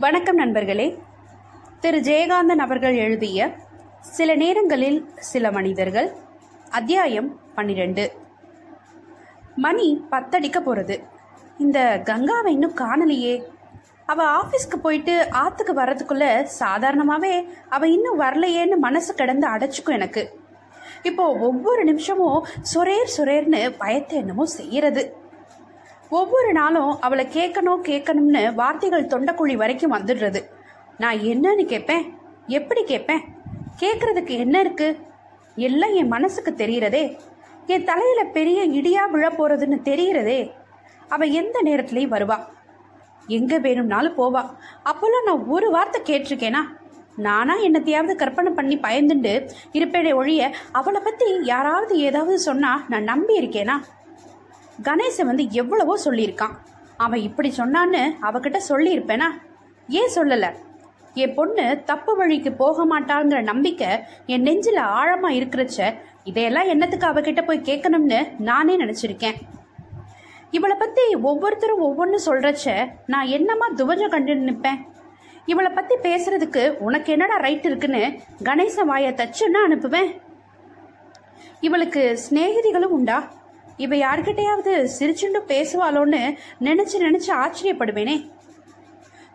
வணக்கம் நண்பர்களே. திரு. ஜெயகாந்தன் அவர்கள் எழுதிய சில நேரங்களில் சில மனிதர்கள் அத்தியாயம் பன்னிரெண்டு. மணி பத்தடிக்க போகிறது இந்த கங்காவை இன்னும் காணலையே. அவ ஆஃபீஸ்க்கு போயிட்டு ஆற்றுக்கு வர்றதுக்குள்ள சாதாரணமாகவே அவ இன்னும் வரலையேன்னு மனசு கிடந்து அடைச்சிக்கும் எனக்கு. இப்போ ஒவ்வொரு நிமிஷமும் சொரேர் சொரேர்னு பயத்தை என்னமோ செய்யறது. ஒவ்வொரு நாளும் அவளை கேட்கணும் கேட்கணும்னு வார்த்தைகள் தொண்டைக்குழி வரைக்கும் வந்துடுறது. நான் என்னன்னு கேட்பேன்? எப்படி கேட்பேன்? கேட்கறதுக்கு என்ன இருக்கு? எல்லாம் என் மனசுக்கு தெரிகிறதே. என் தலையில பெரிய இடியா விழ போறதுன்னு தெரிகிறதே. அவ எந்த நேரத்துலயும் வருவா. எங்க வேணும்னாலும் போவா. அப்போல்லாம் நான் ஒரு வார்த்தை கேட்டிருக்கேனா? நானா என்னத்தையாவது கற்பனை பண்ணி பயந்துண்டு இருப்பேனே ஒழிய அவளை பத்தி யாராவது ஏதாவது சொன்னா நான் நம்பி இருக்கேனா கணேசன் வந்து எவ்வளவோ சொல்லியிருக்கான். அவன் இப்படி சொன்னான்னு அவகிட்ட சொல்லியிருப்பேனா? ஏன் சொல்லல? என் பொண்ணு தப்பு வழிக்கு போக மாட்டாங்கிற நம்பிக்கை என் நெஞ்சில ஆழமா இருக்கிறச்ச இதையெல்லாம் என்னத்துக்கு அவகிட்ட போய் கேட்கணும்னு நானே நினைச்சிருக்கேன். இவளை பத்தி ஒவ்வொருத்தரும் ஒவ்வொன்று சொல்றச்ச நான் என்னமா துவஜம் கண்டு நிற்பேன் இவளை பத்தி பேசுறதுக்கு உனக்கு என்னடா ரைட் இருக்குன்னு கணேச வாயை தச்சுன்னா அனுப்புவேன். இவளுக்கு சிநேகிதிகளும் உண்டா? இப்போ யாருக்கிட்டையாவது சிரிச்சுண்டு பேசுவாளோன்னு நினைச்சு நினைச்சு ஆச்சரியப்படுவேனே.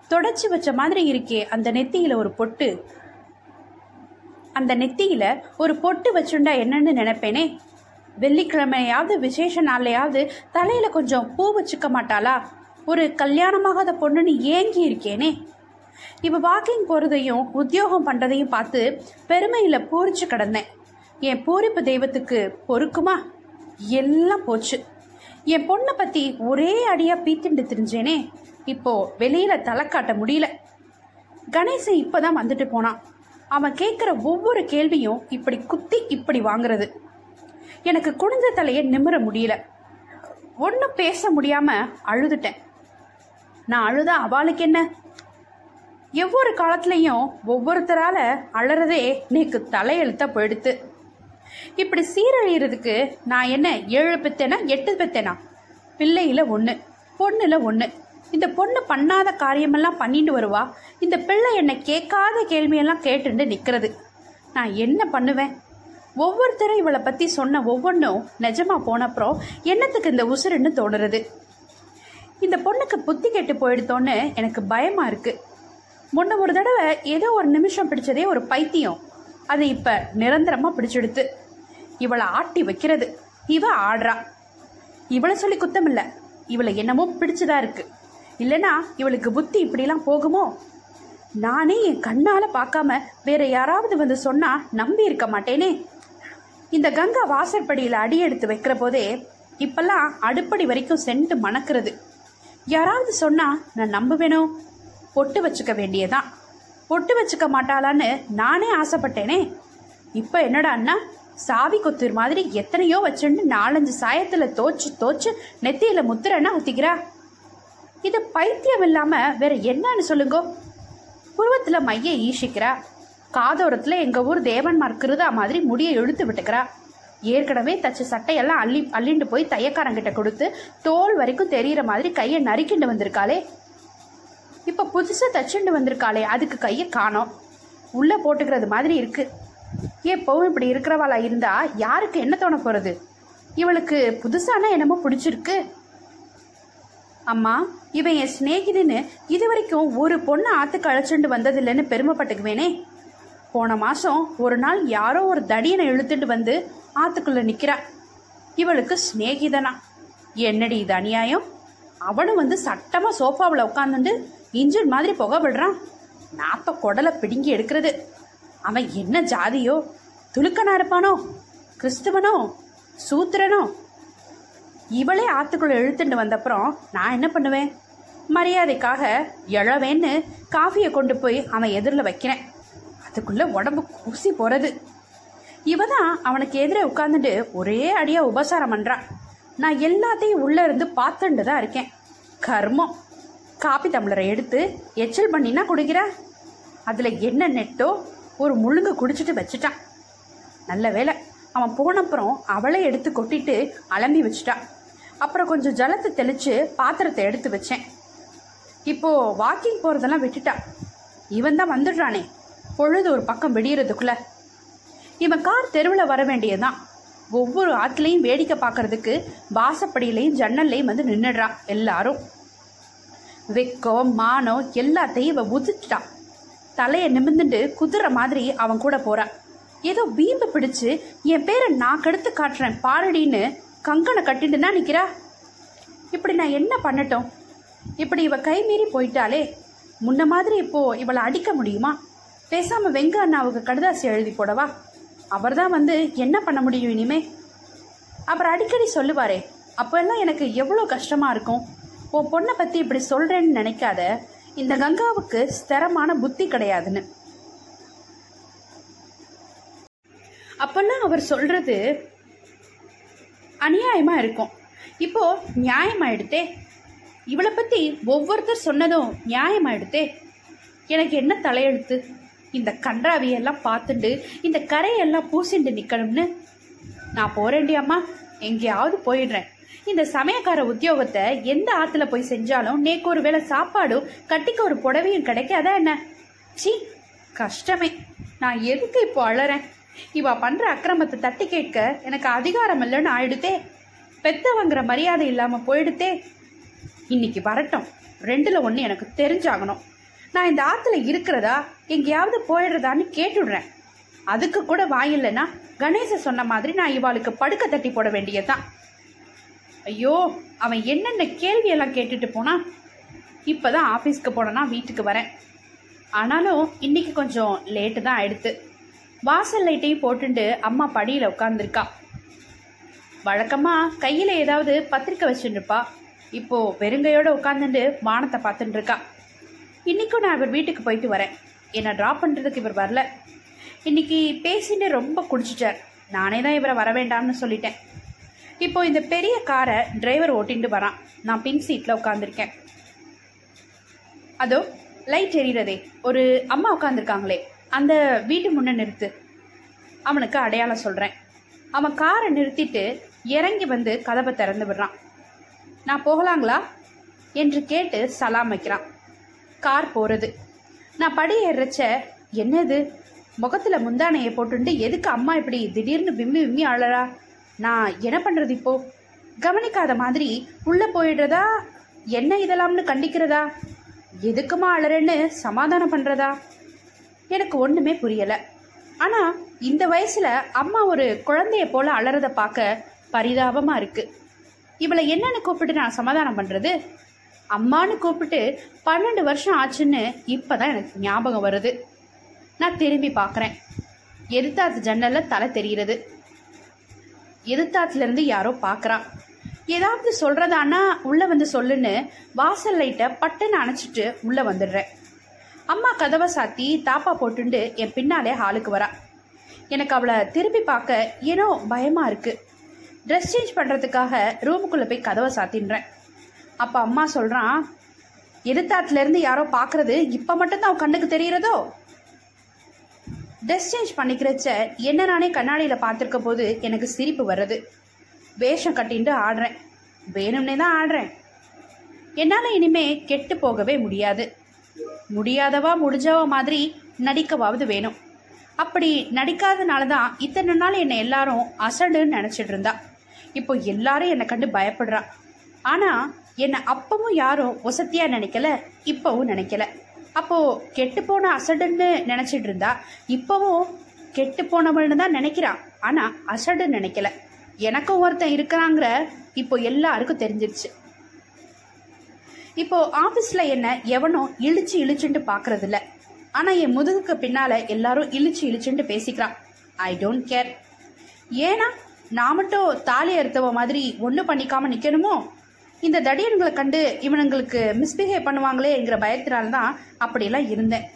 தொடச்சி வச்ச மாதிரி இருக்கே அந்த நெத்தியில ஒரு பொட்டு. அந்த நெத்தியில ஒரு பொட்டு வச்சுண்டா என்னன்னு நினைப்பேனே. வெள்ளிக்கிழமையாவது விசேஷ நாள்லையாவது தலையில கொஞ்சம் பூ வச்சுக்க மாட்டாளா? ஒரு கல்யாணமாகாத பொண்ணுன்னு ஏங்கி இருக்கேனே. இப்போ வாக்கிங் போறதையும் உத்தியோகம் பண்றதையும் பார்த்து பெருமையில பூரிச்சு கிடந்தேன். என் பூரிப்பு தெய்வத்துக்கு பொறுக்குமா? எல்லாம் போச்சு. என் பொண்ணை பற்றி ஒரே அடியாக பீத்திண்டு திரிஞ்சேனே. இப்போ வெளியில் தலை காட்ட முடியல. கணேசன் இப்பதான் வந்துட்டு போனான். அவன் கேட்குற ஒவ்வொரு கேள்வியும் இப்படி குத்தி இப்படி வாங்குறது. எனக்கு குனிஞ்ச தலையை நிமிர முடியல. ஒன்றும் பேச முடியாமல் அழுதுட்டேன். நான் அழுத அவளுக்கு என்ன? ஒவ்வொரு காலத்துலேயும் ஒவ்வொருத்தரால் அழறதே நேக்கு தலையெழுத்தா போயிடுத்து. இப்படி சீரழியறதுக்கு நான் என்ன ஏழு பெத்தேனா எட்டு பெத்தேனா? பிள்ளையில ஒன்று பொண்ணுல ஒன்று இந்த பொண்ணு பண்ணாத காரியமெல்லாம் பண்ணிட்டு வருவா. இந்த பிள்ளை என்னை கேட்காத கேள்வியெல்லாம் கேட்டுட்டு நிற்கிறது நான் என்ன பண்ணுவேன்? ஒவ்வொருத்தரும் இவளை பற்றி சொன்ன ஒவ்வொன்றும் நிஜமாக போனப்புறம் என்னத்துக்கு இந்த உசுருன்னு தோணுறது? இந்த பொண்ணுக்கு புத்தி கெட்டு போயிடுத்தோன்னு எனக்கு பயமாக இருக்குது முன்ன ஒரு தடவை ஏதோ ஒரு நிமிஷம் பிடிச்சதே ஒரு பைத்தியம். அது இப்போ நிரந்தரமாக பிடிச்செடுத்து இவளை ஆட்டி வைக்கிறது. இவ ஆடுறா. இவளை சொல்லி குத்தம் இல்லை இவளை என்னமோ பிடிச்சதா இருக்கு. இல்லைனா இவளுக்கு புத்தி இப்படிலாம் போகுமோ? நானே என் கண்ணால் பார்க்காம வேற யாராவது வந்து சொன்னா நம்பி இருக்க மாட்டேனே. இந்த கங்கா வாசற்படியில் அடி எடுத்து வைக்கிற போதே இப்பெல்லாம் அடுப்படி வரைக்கும் சென்ட்டு மணக்கிறது. யாராவது சொன்னா நான் நம்புவேனோ? பொட்டு வச்சுக்க வேண்டியதான் பொட்டு வச்சுக்க மாட்டாளான்னு நானே ஆசைப்பட்டேனே. இப்போ என்னடா அண்ணா? சாவி கொத்தூர் மாதிரி எத்தனையோ வச்சுன்னு நாலஞ்சு சாயத்தில் தோச்சு தோச்சு நெத்தியில் முத்துறன்னா ஊத்திக்கிறா. இது பைத்தியம் இல்லாமல் வேற என்னன்னு சொல்லுங்கோ. புருவத்தில் மைய ஈஷிக்கிறா. காதோரத்தில் எங்கள் ஊர் தேவன்மார் கிருதா மாதிரி முடியை இழுத்து விட்டுக்கிறா. ஏற்கனவே தச்ச சட்டையெல்லாம் அள்ளி அள்ளிண்டு போய் தையக்காரங்கிட்ட கொடுத்து தோல் வரைக்கும் தெரியற மாதிரி கையை நறுக்கிண்டு வந்திருக்காளே. இப்போ புதுசாக தச்சுண்டு வந்திருக்காளே அதுக்கு கையை காணோம். உள்ளே போட்டுக்கிறது மாதிரி இருக்குது எப்போவும் இப்படி இருக்கிறவாளா இருந்தால் யாருக்கு என்ன தோண போகிறது இவளுக்கு புதுசான என்னமோ பிடிச்சிருக்கு. அம்மா இவன் என் சிநேகிதின்னு இது வரைக்கும் ஒரு பொண்ணு ஆற்றுக்கு அழைச்சிட்டு வந்ததில்லைன்னு பெருமைப்பட்டுக்குவேனே. போன மாதம் ஒரு நாள் யாரோ ஒரு தடியனை இழுத்துட்டு வந்து ஆற்றுக்குள்ளே நிற்கிறா இவளுக்கு சிநேகிதனா. என்னடி இது அநியாயம்? அவனும் வந்து சட்டமாக சோஃபாவில் உட்காந்துட்டு இன்ஜின் மாதிரி புகை விடுறான். நாத்த குடலை பிடுங்கி எடுக்கிறது. அவன் என்ன ஜாதியோ? துலுக்கனா இருப்பானோ? கிறிஸ்துவனோ? சூத்திரனோ? இவளே ஆத்துக்குள்ள இழுத்துட்டு வந்தப்புறம் நான் என்ன பண்ணுவேன்? மரியாதைக்காக எழவேன்னு காஃபியை கொண்டு போய் அவன் எதிரில் வைக்கிறேன். அதுக்குள்ள உடம்பு கூசி போறது. இவ தான் அவனுக்கு எதிரே உட்காந்துட்டு ஒரே அடியா உபசாரம் பண்ணுறான் நான் எல்லாத்தையும் உள்ள இருந்து பார்த்துட்டு தான் இருக்கேன். கர்மம். காப்பி டம்ளரை எடுத்து எச்சல் பண்ணினா குடிக்கிற? அதில் என்ன நெட்டோ ஒரு முழுங்க குடிச்சிட்டு வச்சுட்டான் நல்ல வேலை அவன் போனப்புறம் அவளை எடுத்து கொட்டிட்டு அலம்பி வச்சுட்டான் அப்புறம் கொஞ்சம் ஜலத்தை தெளித்து பாத்திரத்தை எடுத்து வச்சேன். இப்போது வாக்கிங் போகிறதெல்லாம் விட்டுட்டா. இவன் தான் வந்துடுறானே. பொழுது ஒரு பக்கம் வெடியறதுக்குள்ள. இவன் கார் தெருவில் வர வேண்டியதுதான். ஒவ்வொரு ஆற்றுலையும் வேடிக்கை பார்க்கறதுக்கு வாசப்படியிலையும் ஜன்னல்லையும் வந்து நின்றுடுறான் எல்லாரும். வெக்கம் மானம் எல்லாத்தையும் இவ உதிச்சிட்டான் தலையை நிமிர்ந்துட்டு குதிரை மாதிரி அவன் கூட போறான் ஏதோ வீம்பு பிடிச்சு என் பேரை நான் கெடுத்து காட்டுறேன் பாரடின்னு கங்கனை கட்டிட்டு தான் நிற்கிறா இப்படி நான் என்ன பண்ணட்டும்? இப்படி இவ கை மீறி போயிட்டாலே முன்ன மாதிரி இப்போ இவளை அடிக்க முடியுமா? பேசாம வெங்க அண்ணாவுக்கு கடுதாசி எழுதி போடவா? அவர்தான் வந்து என்ன பண்ண முடியும் இனிமே? அப்புறம் அடிக்கடி சொல்லுவாரே அப்போல்லாம் எனக்கு எவ்வளோ கஷ்டமா இருக்கும்? உன் பொண்ணை பற்றி இப்படி சொல்கிறேன்னு நினைக்காத. இந்த கங்காவுக்கு ஸ்திரமான புத்தி கிடையாதுன்னு. அப்பெல்லாம் அவர் சொல்கிறது அநியாயமாக இருக்கும். இப்போ நியாயமாயிடுத்தே. இவளை பற்றி ஒவ்வொருத்தர் சொன்னதும் நியாயமாயிடுத்தே. எனக்கு என்ன தலையெழுத்து? இந்த கன்றாவியெல்லாம் பார்த்துண்டு இந்த கரையெல்லாம் பூசிண்டு நிற்கணும்னு நான் போறேன்டி அம்மா. எங்கேயாவது போயிடுறேன். இந்த சமயக்கார உத்தியோகத்தை எந்த ஆத்துல போய் செஞ்சாலும் நேக்கு ஒரு வேளை சாப்பாடும் கட்டிக்க ஒரு புடவையும் கிடைக்காதா என்ன? சி கஷ்டமே. நான் எதுக்கு இப்போ அழறேன் இவா பண்ற அக்கிரமத்தை தட்டி கேட்க எனக்கு அதிகாரம் இல்லைன்னு ஆயிடுதே பெத்தவங்கிற மரியாதை இல்லாம போயிடுதே இன்னைக்கு வரட்டும். ரெண்டுல ஒன்று எனக்கு தெரிஞ்சாகணும். நான் இந்த ஆத்துல இருக்கிறதா எங்கேயாவது போயிடுறதான்னு கேட்டுடுறேன். அதுக்கு கூட வாயில்லைன்னா கணேச சொன்ன மாதிரி நான் இவாளுக்கு படுக்க தட்டி போட வேண்டியதுதான். ஐயோ அவன் என்னென்ன கேள்வியெல்லாம் கேட்டுட்டு இப்போ தான் ஆஃபீஸ்க்கு போனனா வீட்டுக்கு வரேன். ஆனாலும் இன்னைக்கு கொஞ்சம் லேட்டு தான் ஆயிடுத்து. வாசல் லைட்டையும் போட்டுண்டு அம்மா படியில் உட்காந்துருக்கா வழக்கமாக கையில் ஏதாவது பத்திரிக்கை வச்சுருப்பா. இப்போது வெறுங்கையோடு உட்காந்துட்டு வானத்தை பார்த்துட்டு இருக்கா இன்றைக்கும் நான் இவர் வீட்டுக்கு போயிட்டு வரேன். என்னை ட்ராப் பண்ணுறதுக்கு இவர் வரல. இன்னைக்கு பேசிட்டு ரொம்ப குடிச்சிட்டார். நானே தான் இவரை வர வேண்டாம்னு சொல்லிட்டேன். இப்போ இந்த பெரிய காரை டிரைவர் ஓட்டிட்டு வரான். நான் பின் சீட்டில் உட்காந்துருக்கேன் அதோ லைட் எரியறதே. ஒரு அம்மா உட்காந்துருக்காங்களே அந்த வீட்டு முன்ன நிறுத்து. அவனுக்கு அடையாளம் சொல்கிறேன் அவன் காரை நிறுத்திட்டு இறங்கி வந்து கதவை திறந்து விடுறான். நான் போகலாங்களா? என்று கேட்டு சலாம் வைக்கிறான். கார் போகிறது நான் படி ஏறச்ச என்னது? முகத்தில் முந்தானையை போட்டுண்டு எதுக்கு அம்மா இப்படி திடீர்னு விம்மி விம்மி அழறா? நான் என்ன பண்ணுறது இப்போ? கவனிக்காத மாதிரி உள்ளே போயிடுறதா? என்ன இதெல்லாம்னு கண்டிக்கிறதா? எதுக்குமா அழறேன்னு சமாதானம் பண்ணுறதா எனக்கு ஒன்றுமே புரியலை. ஆனால் இந்த வயசில் அம்மா ஒரு குழந்தைய போல் அலறதை பார்க்க பரிதாபமாக இருக்குது இவளை என்னன்னு கூப்பிட்டு நான் சமாதானம் பண்ணுறது அம்மான்னு கூப்பிட்டு பன்னெண்டு வருஷம் ஆச்சுன்னு இப்போ தான் எனக்கு ஞாபகம் வருது. நான் திரும்பி பார்க்குறேன். எதிர்த்தாத்து ஜன்னலில் தலை தெரிகிறது. எதிர்த்தாத்துலேருந்து யாரோ பார்க்குறான் ஏதாவது சொல்கிறதானா உள்ளே வந்து சொல்லுன்னு வாசல் லைட்டை பட்டுன்னு அணைச்சிட்டு உள்ளே வந்துடுறேன் அம்மா கதவை சாத்தி தாப்பா போட்டுண்டு என் பின்னாலே ஹாலுக்கு வரா. எனக்கு அவளை திரும்பி பார்க்க ஏனோ பயமாக இருக்குது ட்ரெஸ் சேஞ்ச் பண்ணுறதுக்காக ரூமுக்குள்ளே போய் கதவை சாத்தின்றேன். அப்போ அம்மா சொல்கிறான் எதிர்த்தாத்துலேருந்து யாரோ பார்க்குறது இப்போ மட்டும்தான் அவன் கண்ணுக்கு தெரிகிறதோ ட்ரெஸ் சேஞ்ச் பண்ணிக்கிறச்ச என்ன நானே கண்ணாடியில் பார்த்துருக்க போது எனக்கு சிரிப்பு வருது வேஷம் கட்டின்ட்டு ஆடுறேன். வேணும்னே தான் ஆடுறேன். என்னால் இனிமே கெட்டு போகவே முடியாது. முடியாதவா முடிஞ்சவா மாதிரி நடிக்கவாவது வேணும். அப்படி நடிக்காதனால தான் இத்தனை நாள் என்னை எல்லாரும் அசடுன்னு நினச்சிட்டு இருந்தா. இப்போ எல்லாரும் என்னை கண்டு பயப்படுறா. ஆனால் என்னை அப்பவும் யாரும் வசதியாக நினைக்கல இப்போவும் நினைக்கல. அப்போ கெட்டு போன அசடுன்னு நினைச்சிட்டு இருந்தா இப்பவும் கெட்டு போனவள்னு தான் நினைக்கிறான் ஆனா அசடு நினைக்கல. எனக்கும் ஒருத்தன் இருக்கிறாங்கிற இப்போ எல்லாருக்கும் தெரிஞ்சிருச்சு. இப்போ ஆபீஸ்ல என்ன எவனோ இழிச்சு இழிச்சுட்டு பாக்குறது இல்ல ஆனா என் முதுகுக்கு பின்னால எல்லாரும் இழிச்சு இழிச்சுட்டு பேசிக்கிறான் ஐ டோன்ட் கேர் ஏன்னா நான் மட்டும் தாலி அறுத்தவ மாதிரி ஒண்ணு பண்ணிக்காம நிக்கணுமோ? இந்த தடியன்களை கண்டு இவனுங்களுக்கு மிஸ்பிஹேவ் பண்ணுவாங்களே என்கிற பயத்தினால்தான் அப்படியெல்லாம் இருந்தேன்.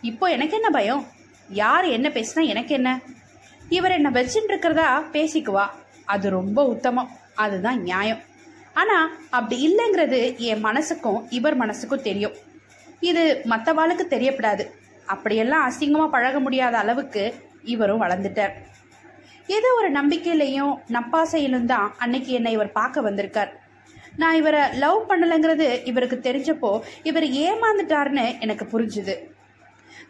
இப்போ எனக்கு என்ன பயம்? யார் என்ன பேசினா எனக்கு என்ன? இவர் என்னை வச்சுட்டு இருக்கிறதா பேசிக்குவா? அது ரொம்ப உத்தமம். அதுதான் நியாயம். ஆனால் அப்படி இல்லைங்கிறது என் மனசுக்கும் இவர் மனசுக்கும் தெரியும். இது மற்றவாளுக்கு தெரியப்படாது. அப்படியெல்லாம் அசிங்கமாக பழக முடியாத அளவுக்கு இவரும் வளர்ந்துட்டார். ஏதோ ஒரு நம்பிக்கையிலையும் நப்பாசையிலும் தான் அன்னைக்கு என்னை இவர் பார்க்க வந்திருக்கார். நான் இவரை லவ் பண்ணலைங்கிறது இவருக்கு தெரிஞ்சப்போ இவர் ஏமாந்துட்டாருன்னு எனக்கு புரிஞ்சுது.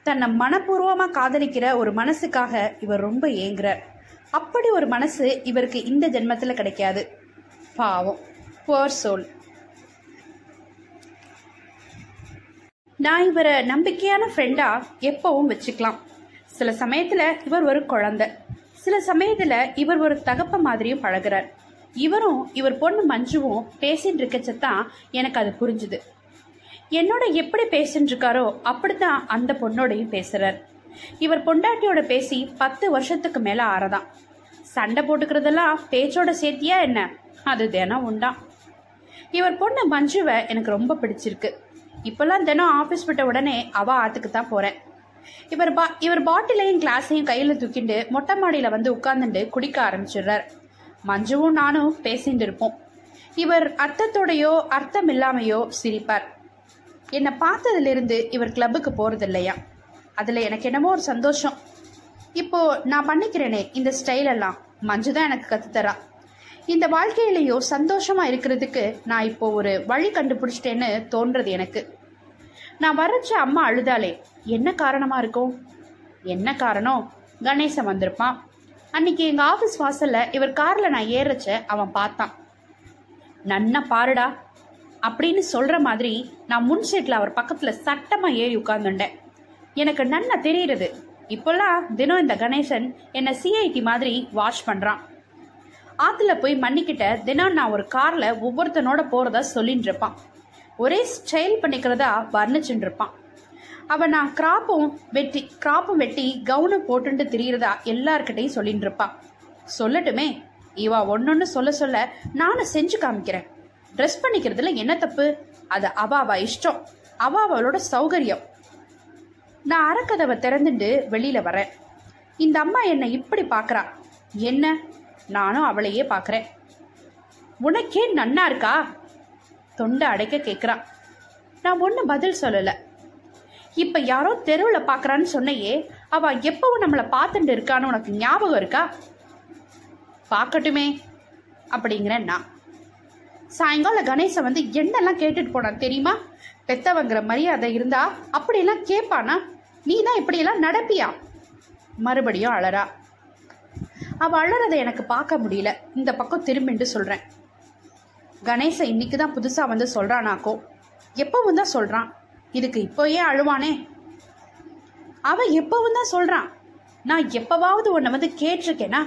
தன்னை மனப்பூர்வமாக காதலிக்கிற ஒரு மனசுக்காக இவர் ரொம்ப ஏங்குறார். அப்படி ஒரு மனசு இவருக்கு இந்த ஜென்மத்தில் கிடைக்காது. பாவம். போர் சோல் நான் இவரை நம்பிக்கையான ஃப்ரெண்டாக எப்பவும் வச்சுக்கலாம். சில சமயத்தில் இவர் ஒரு குழந்தை. சில சமயத்தில் இவர் ஒரு தகப்ப மாதிரியும் பழகுறார். இவரும் இவர் பொண்ணு மஞ்சுவும் பேசிட்டு இருக்கச்சத்தான் எனக்கு அது புரிஞ்சுது. என்னோட எப்படி பேசிட்டு இருக்காரோ அப்படித்தான் அந்த பொண்ணோடையும் பேசுறார். இவர் பொண்டாட்டியோட பேசி பத்து வருஷத்துக்கு மேல ஆறதான். சண்டை போட்டுக்கிறதெல்லாம் பேச்சோட சேர்த்தியா என்ன? அது தினம் உண்டான் இவர் பொண்ணு மஞ்சுவை எனக்கு ரொம்ப பிடிச்சிருக்கு. இப்போல்லாம் தினம் ஆஃபீஸ் விட்ட உடனே அவ ஆத்துக்கு தான் போறேன். இவர் பா இவர் பாட்டிலையும் கிளாஸையும் கையில் தூக்கிண்டு மொட்டை மாடியில் வந்து உட்கார்ந்துட்டு குடிக்க ஆரம்பிச்சிடுறார். மஞ்சுவும் நானும் பேசிட்டு இருப்போம். இவர் அர்த்தத்தோடையோ அர்த்தம் இல்லாமையோ சிரிப்பார். என்னை பார்த்ததுலேருந்து இவர் கிளப்புக்கு போகிறது இல்லையா அதில் எனக்கு என்னமோ ஒரு சந்தோஷம். இப்போ நான் பண்ணிக்கிறேனே இந்த ஸ்டைலெல்லாம் மஞ்சு தான் எனக்கு கற்றுத்தரா இந்த வாழ்க்கையிலையோ சந்தோஷமாக இருக்கிறதுக்கு நான் இப்போ ஒரு வழி கண்டுபிடிச்சிட்டேன்னு தோன்றது எனக்கு. நான் வரைச்ச அம்மா அழுதாலே என்ன காரணமாக இருக்கும்? என்ன காரணம்? கணேசன் வந்திருப்பான். அன்னைக்கு எங்கள் ஆஃபீஸ் வாசலில் இவர் காரில் நான் ஏறச்ச அவன் பார்த்தான். நன்னா பாருடா அப்படின்னு சொல்கிற மாதிரி நான் முன் சீட்ல அவர் பக்கத்தில் சட்டமாக ஏறி உட்காந்துட்டேன் எனக்கு நன்னா தெரியுறது இப்போல்லாம் தினம் இந்த கணேசன் என்னை சிஐடி மாதிரி வாஷ் பண்ணுறான் ஆற்றுல போய் மன்னிக்கிட்ட தினம் நான் ஒரு காரில் ஒவ்வொருத்தனோட போகிறதா சொல்லின்னு இருப்பான் ஒரே ஸ்டைல் பண்ணிக்கிறதா வர்ணிச்சுட்டு இருப்பான் அவள் நான் கிராப்பும் வெட்டி கிராப்பும் வெட்டி கவுனும் போட்டுட்டு திரியிறதா எல்லார்கிட்டையும் சொல்லிட்டு இருப்பான் சொல்லட்டுமே இவா ஒன்னொன்னு சொல்ல சொல்ல நானும் செஞ்சு காமிக்கிறேன். ட்ரெஸ் பண்ணிக்கிறதுல என்ன தப்பு? அது அவ அவ இஷ்டம். அவ அவளோட சௌகரியம். நான் அறக்கதவை திறந்துட்டு வெளியில வரேன். இந்த அம்மா என்னை இப்படி பார்க்குறா என்ன? நானும் அவளையே பார்க்குறேன் உனக்கே நன்னா இருக்கா? தொண்டை அடைக்க கேட்குறா நான் ஒன்றும் பதில் சொல்லலை. இப்போ யாரோ தெருவில் பார்க்குறான்னு சொன்னையே அவ எப்பவும் நம்மளை பார்த்துட்டு இருக்கான்னு உனக்கு ஞாபகம் இருக்கா? பார்க்கட்டுமே அப்படிங்கிறேன் நான். சாயங்காலம் கணேசன் வந்து என்னெல்லாம் கேட்டுட்டு போனான் தெரியுமா? பெத்தவங்கிற மரியாதை இருந்தா அப்படியெல்லாம் கேட்பானா நீ தான் இப்படியெல்லாம் நடப்பியா? மறுபடியும் அழறா. அவ அழறதை எனக்கு பார்க்க முடியல. இந்த பக்கம் திரும்பிண்டு சொல்றேன். கணேசன் இன்னைக்கு தான் புதுசாக வந்து சொல்கிறானாக்கோ எப்பவும் தான் சொல்கிறான் இதுக்கு இப்போயே அழுவானே? அவன் எப்பவும் தான் சொல்றான் நான் எப்பவாவது உன்னை வந்து கேட்டிருக்கேனா?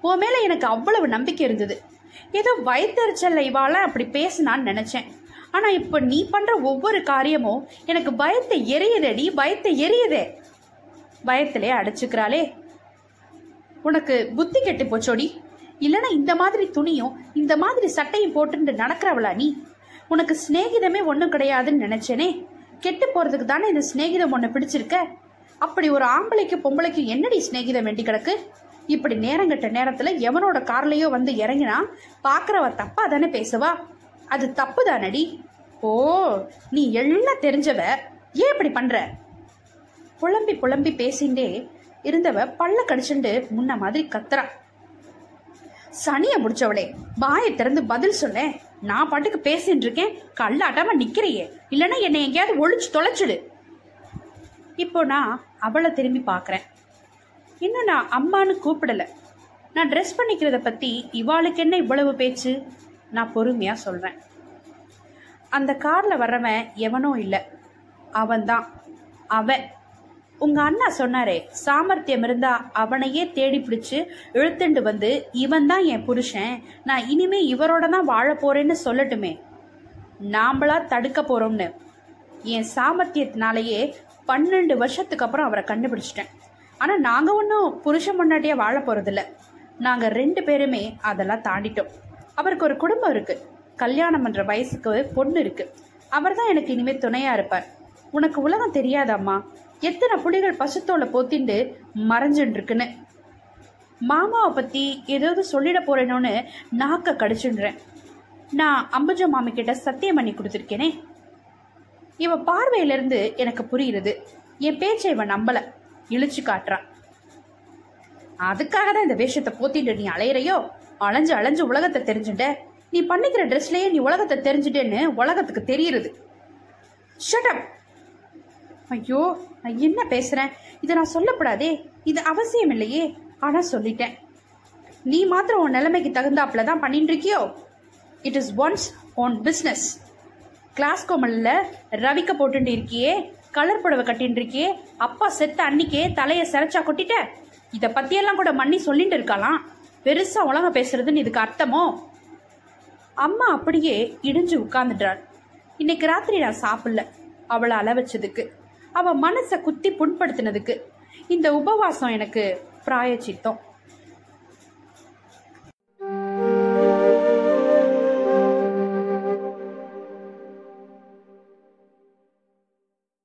உன் மேல எனக்கு அவ்வளவு நம்பிக்கை இருந்தது. ஏதோ வயிற்றுச்சல்ல இவால அப்படி பேசினான்னு நினைச்சேன். ஆனா இப்போ நீ பண்ற ஒவ்வொரு காரியமும் எனக்கு பயத்தை எரியுதடி பயத்தை எரியுதே. பயத்திலே அடைச்சுக்கிறாளே. உனக்கு புத்தி கெட்டு போச்சோடி? இல்லைன்னா இந்த மாதிரி துணியும் இந்த மாதிரி சட்டையும் போட்டுட்டு நடக்கிறவளா நீ? உனக்கு சிநேகிதமே ஒன்றும் கிடையாதுன்னு நினைச்சேனே? கெட்டு போறதுக்கு தானே இந்த சிநேகிதம் ஒன்று பிடிச்சிருக்க? அப்படி ஒரு ஆம்பளைக்கு பொம்பளைக்கு என்னடி சிநேகிதம் வேண்டி கிடக்கு? இப்படி நேரங்கட்ட நேரத்துல எவனோட கார்லயோ வந்து இறங்கினா பாக்குறவ தப்பா தானே பேசுவா? அது தப்பு தானடி. ஓ நீ எல்லாம் தெரிஞ்சவ. ஏன் இப்படி பண்ற? புலம்பி புலம்பி பேசிண்டே இருந்தவ பல்ல கடிச்சுண்டு முன்ன மாதிரி கத்துறா. சனிய முடிச்சவளே வாயை திறந்து பதில் சொன்னேன் நான் பாட்டுக்கு பேசிட்டு இருக்கேன். கல்லாட்டாம நிக்கிறையே. இல்லைன்னா என்னை எங்கேயாவது ஒழிச்சு தொலைச்சிடு. இப்போ நான் அவளை திரும்பி பார்க்குறேன். இன்னும் நான் அம்மான்னு கூப்பிடலை. நான் ட்ரெஸ் பண்ணிக்கிறத பற்றி இவாளுக்கு என்ன இவ்வளவு பேச்சு? நான் பொறுமையாக சொல்கிறேன் அந்த காரில் வர்றவன் எவனும் இல்லை. அவன்தான். அவன். உங்க அண்ணா சொன்னாரே சாமர்த்தியம் இருந்தா அவனையே தேடி பிடிச்சு இழுத்துண்டு வந்து இவன் தான் என் புருஷன். நான் இனிமே இவரோட தான் வாழ போறேன்னு சொல்லட்டுமே. நாம்பளா தடுக்க போறோம்னு. என் சாமர்த்தியத்தினாலேயே பன்னெண்டு வருஷத்துக்கு அப்புறம் அவரை கண்டுபிடிச்சிட்டேன். ஆனா நாங்க ஒன்றும் புருஷன் முன்னாடியே வாழ போறதில்ல. நாங்க ரெண்டு பேருமே அதெல்லாம் தாண்டிட்டோம். அவருக்கு ஒரு குடும்பம் இருக்கு. கல்யாணம் பண்ற வயசுக்கு பொண்ணு இருக்கு. அவர் தான் எனக்கு இனிமே துணையா இருப்பார். உனக்கு உலகம் தெரியாதம்மா எத்தனை புலிகள் பசுத்தோலை போத்திண்டு மறைஞ்சுட்டு இருக்குன்னு மாமாவை பத்தி ஏதாவது சொல்லிட போறேனோன்னு நாக்க கடிச்சுடுறேன் நான் அம்புஜா மாமி கிட்ட சத்தியம் பண்ணி கொடுத்துருக்கேனே. இவ பார்வையிலிருந்து எனக்கு புரியுறது என் பேச்சை இவன் நம்பல. இழிச்சு காட்டுறான் அதுக்காக தான் இந்த வேஷத்தை போத்திட்டு நீ அலையிறையோ? அலைஞ்சு அலைஞ்சு உலகத்தை தெரிஞ்சுட்ட. நீ பண்ணிக்கிற ட்ரெஸ்லயே நீ உலகத்தை தெரிஞ்சுட்டேன்னு உலகத்துக்கு தெரியுது ஷட்டப் ஐயோ நான் என்ன பேசுறேன்? இதை நான் சொல்லக்கூடாதே இது அவசியம் இல்லையே. ஆனா சொல்லிட்டேன். நீ மாத்திரம் உன் நிலைமைக்கு தகுந்தாப்புல தான் பண்ணிட்டு இருக்கியோ it is once own business class கோமல்ல ரவிக்க போட்டு இருக்கியே கலர் புடவை கட்டின்னு இருக்கியே அப்பா செத்த அன்னிக்கே தலையை சிரைச்சா கொட்டிட்ட? இதை பத்தியெல்லாம் கூட மண்ணி சொல்லிட்டு இருக்கலாம் பெருசா உலகம் பேசுறதுன்னு இதுக்கு அர்த்தமோ? அம்மா அப்படியே இடிஞ்சு உட்கார்ந்துட்டாள். இன்னைக்கு ராத்திரி நான் சாப்பிடல. அவளை அள அவள் அவ மனசை குத்தி புண்படுத்தினதுக்கு. இந்த உபவாசம் எனக்கு பிராயச்சித்தம்.